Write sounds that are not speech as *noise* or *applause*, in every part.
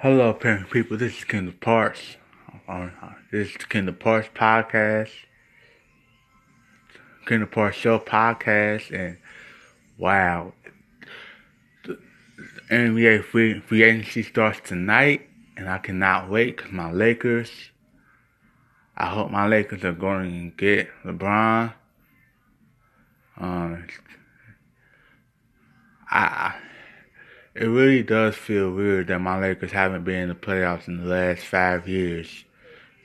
Hello, parent people. This is Kendall Parks. Uh, this is Kendall Parks podcast, Kendall Parks Show podcast, and wow, the NBA free free agency starts tonight, and I cannot wait because my Lakers. I hope my Lakers are going to get LeBron. Um, I it really does feel weird that my Lakers haven't been in the playoffs in the last five years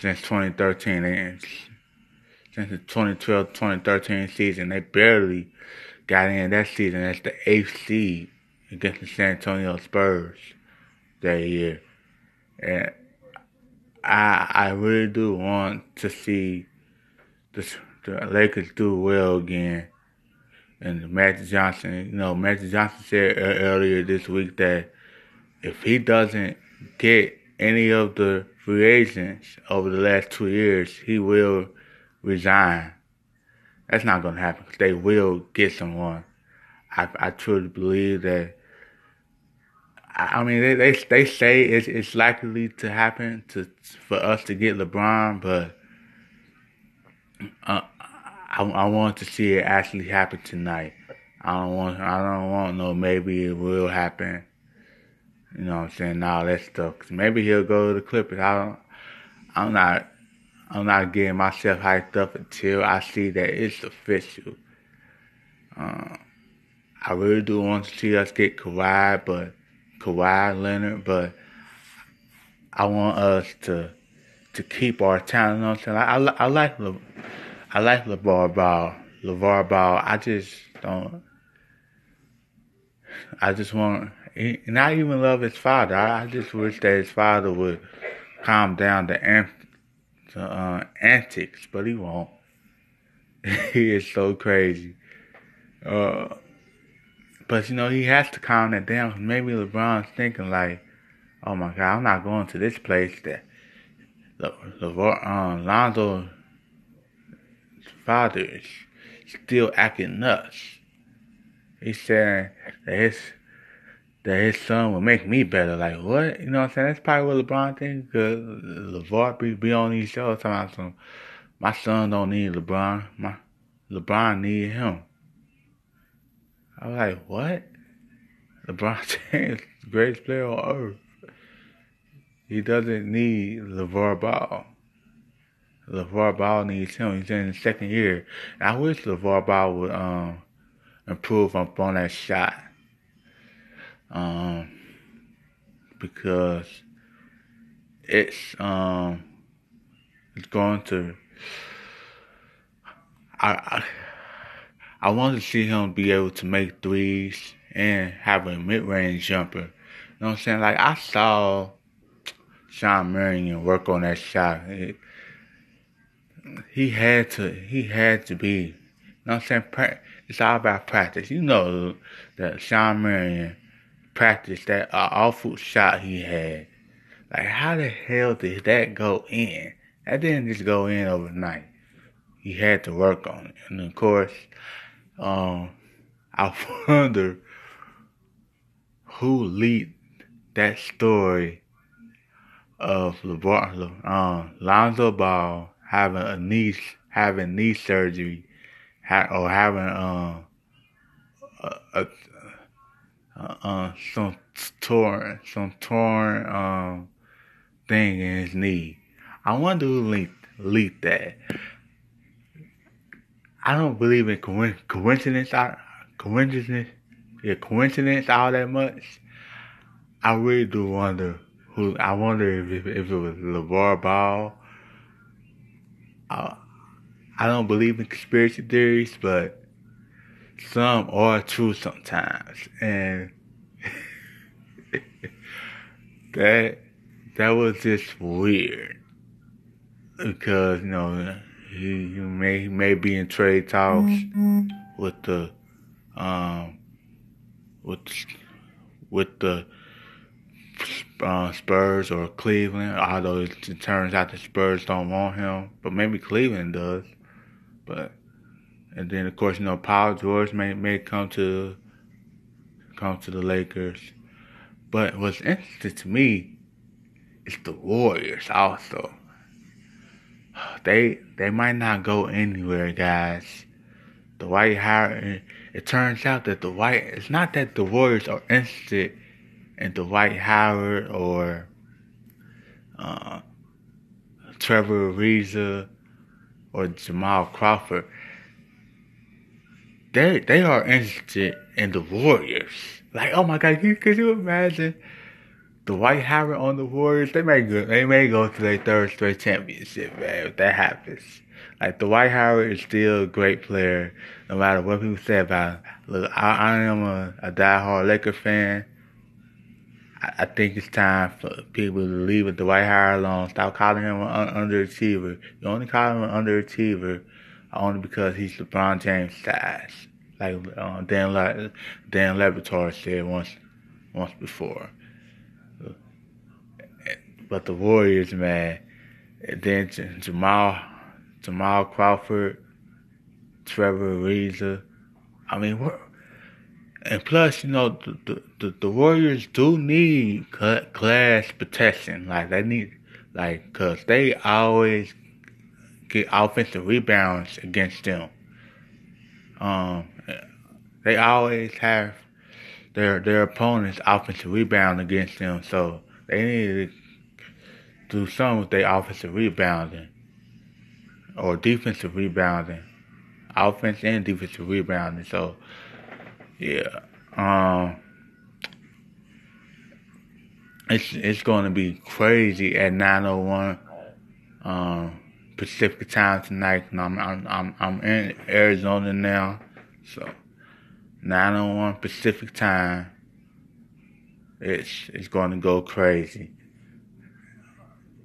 since 2013 ends. Since the 2012-2013 season, they barely got in that season as the eighth seed against the San Antonio Spurs that year. And I I really do want to see the, the Lakers do well again and Magic Johnson, you know, Magic Johnson said earlier this week that if he doesn't get any of the free agents over the last two years, he will resign. That's not going to happen they will get someone. I, I truly believe that. I mean, they they, they say it's, it's likely to happen to for us to get LeBron, but uh, I, I want to see it actually happen tonight. I don't want I don't want no maybe it will happen. You know what I'm saying? All that stuff. Maybe he'll go to the Clippers. I don't. I'm not. I'm not getting myself hyped up until I see that it's official. Uh, I really do want to see us get Kawhi, but Kawhi Leonard, but I want us to to keep our talent. You know what I'm saying? I, I, I like I like LeVar Ball. LeVar Ball. I just don't. I just want, and I even love his father. I, just wish that his father would calm down the, ant, the uh, antics, but he won't. *laughs* he is so crazy. Uh, but you know, he has to calm that down. Maybe LeBron's thinking like, "Oh my God, I'm not going to this place that Le, LeVar, uh, Lonzo father is still acting nuts. He said that his that his son will make me better. Like what? You know what I'm saying? That's probably what LeBron thinks. Cause LeVar be, be on these shows talking about some. My son don't need LeBron. My LeBron need him. I was like, what? LeBron *laughs* James, greatest player on earth. He doesn't need LeVar Ball. LeVar Ball needs him. He's in his second year. I wish LeVar Ball would um, improve up on that shot. Um, because it's um it's going to I, I I want to see him be able to make threes and have a mid range jumper. You know what I'm saying? Like I saw Shawn Marion work on that shot. It, he had to he had to be you know what I'm saying it's all about practice. You know that Shawn Marion practiced that uh, awful shot he had. Like how the hell did that go in? That didn't just go in overnight. He had to work on it. And of course, um, I *laughs* wonder who leaked that story of LeBron, um, Lonzo Ball having a knee having knee surgery ha- or having um a, a, a, uh, some torn some torn um thing in his knee. I wonder who leaked, leaked that. I don't believe in coincidence. Coincidence, yeah, coincidence all that much. I really do wonder who. I wonder if if it was LeVar Ball I, I don't believe in conspiracy theories, but some are true sometimes, and *laughs* that that was just weird because you know he, he may he may be in trade talks mm-hmm. with the um with with the uh, Spurs or Cleveland, although it, turns out the Spurs don't want him, but maybe Cleveland does. But and then of course you know Paul George may may come to come to the Lakers. But what's interesting to me is the Warriors also. They they might not go anywhere, guys. The Dwight Howard. It turns out that the Dwight. It's not that the Warriors are interested in Dwight Howard or uh, Trevor Ariza or Jamal Crawford. They they are interested in the Warriors. Like, oh my God, you, could you imagine Dwight Howard on the Warriors? They may go, they may go to their third straight championship, man. If that happens, like Dwight Howard is still a great player, no matter what people say about. Him. Look, I, I am a, a diehard Laker fan. I, think it's time for people to leave with Dwight Howard alone. Stop calling him an underachiever. You only call him an underachiever only because he's LeBron James size, like uh, Dan Le- Dan said once once before. But the Warriors, man, and then Jamal Jamal Crawford, Trevor Ariza. I mean, and plus, you know, the, the, the Warriors do need glass protection. Like, they need, like, cause they always get offensive rebounds against them. Um, they always have their their opponents offensive rebound against them, so they need to do something with their offensive rebounding or defensive rebounding, offense and defensive rebounding. So, yeah, um, it's it's going to be crazy at 9:01 um, Pacific time tonight. And I'm I'm I'm I'm in Arizona now, so 9:01 Pacific time. It's it's going to go crazy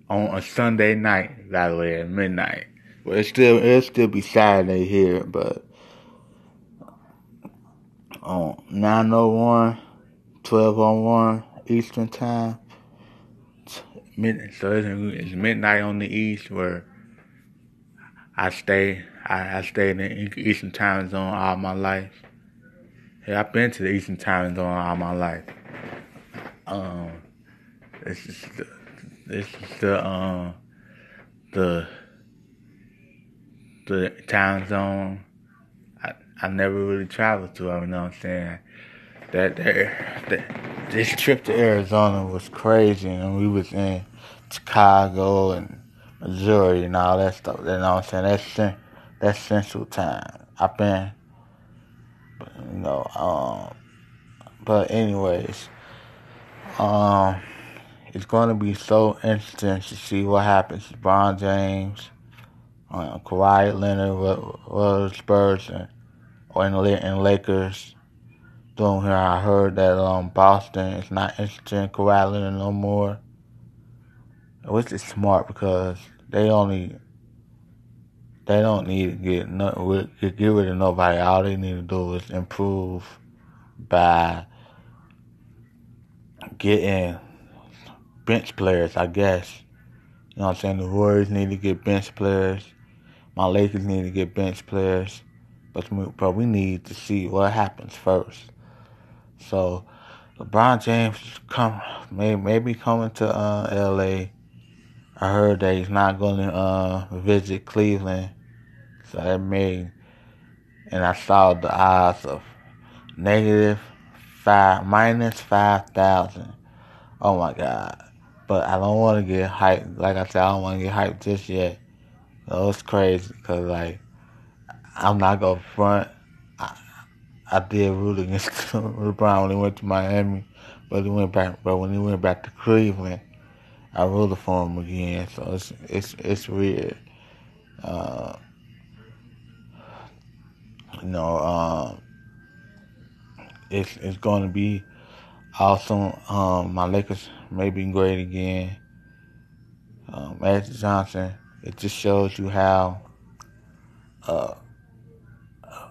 on a Sunday night, by the way, at midnight. Well, it still it'll still be Saturday here, but on 901, 1201 Eastern time. So it's, midnight on the east where I stay. I, I stayed in the Eastern time zone all my life. Yeah, I've been to the Eastern time zone all my life. Um, this is the, this is the um the the time zone I, never really traveled to. You know what I'm saying? That, that, that this trip to Arizona was crazy, and we was in Chicago and Missouri and all that stuff. You know what I'm saying? That's that's Central Time. I've been, you know, um, but anyways, um, it's going to be so interesting to see what happens. LeBron James uh, Kawhi Leonard, what, what Spurs and or in, Lakers doing here. I heard that um Boston is not interested in Kawhi Leonard no more, which is smart because they only they don't need to get no, get rid of nobody. All they need to do is improve by getting bench players, I guess. You know what I'm saying? The Warriors need to get bench players. My Lakers need to get bench players, but we, but we need to see what happens first. So, LeBron James come may maybe coming to uh, L.A. I heard that he's not going to uh, visit Cleveland, so that made and I saw the odds of negative five minus five thousand. Oh my God! But I don't want to get hyped. Like I said, I don't want to get hyped just yet. That was crazy because like I'm not gonna front. I, I did root against *laughs* LeBron when he went to Miami, but he went back. But when he went back to Cleveland, I rooted for him again. So it's it's it's weird. Uh, you know, um, it's it's going to be awesome. Um, my Lakers may be great again. Um, Magic Johnson it just shows you how uh,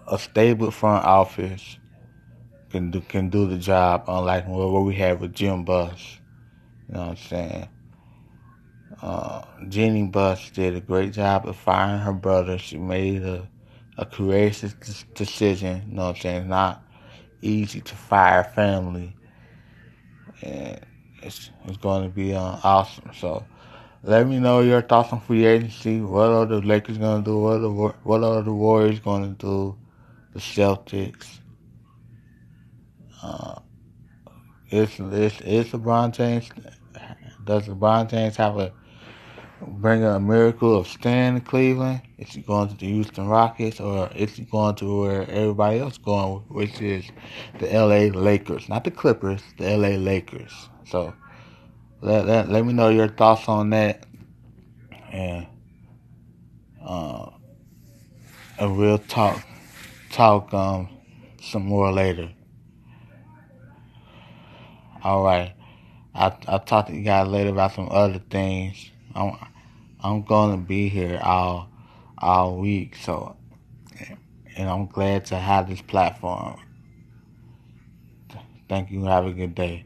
a stable front office can do can do the job, unlike what we have with Jim Buss. You know what I'm saying? Uh, Jeanie Buss did a great job of firing her brother. She made a, a courageous decision. You know what I'm saying? It's not easy to fire family. And it's it's going to be uh, awesome. So let me know your thoughts on free agency. What are the Lakers going to do? What are the what are the Warriors going to do? The Celtics. Uh, is is is LeBron James? Does LeBron James have a bring a miracle of staying in Cleveland? Is he going to the Houston Rockets or is he going to where everybody else going, which is the LA Lakers, not the Clippers, the LA Lakers. So let let, let me know your thoughts on that, and uh, and we'll talk talk um some more later. All right. I I'll talk to you guys later about some other things. I'm I'm gonna be here all all week, so and I'm glad to have this platform. Thank you. Have a good day.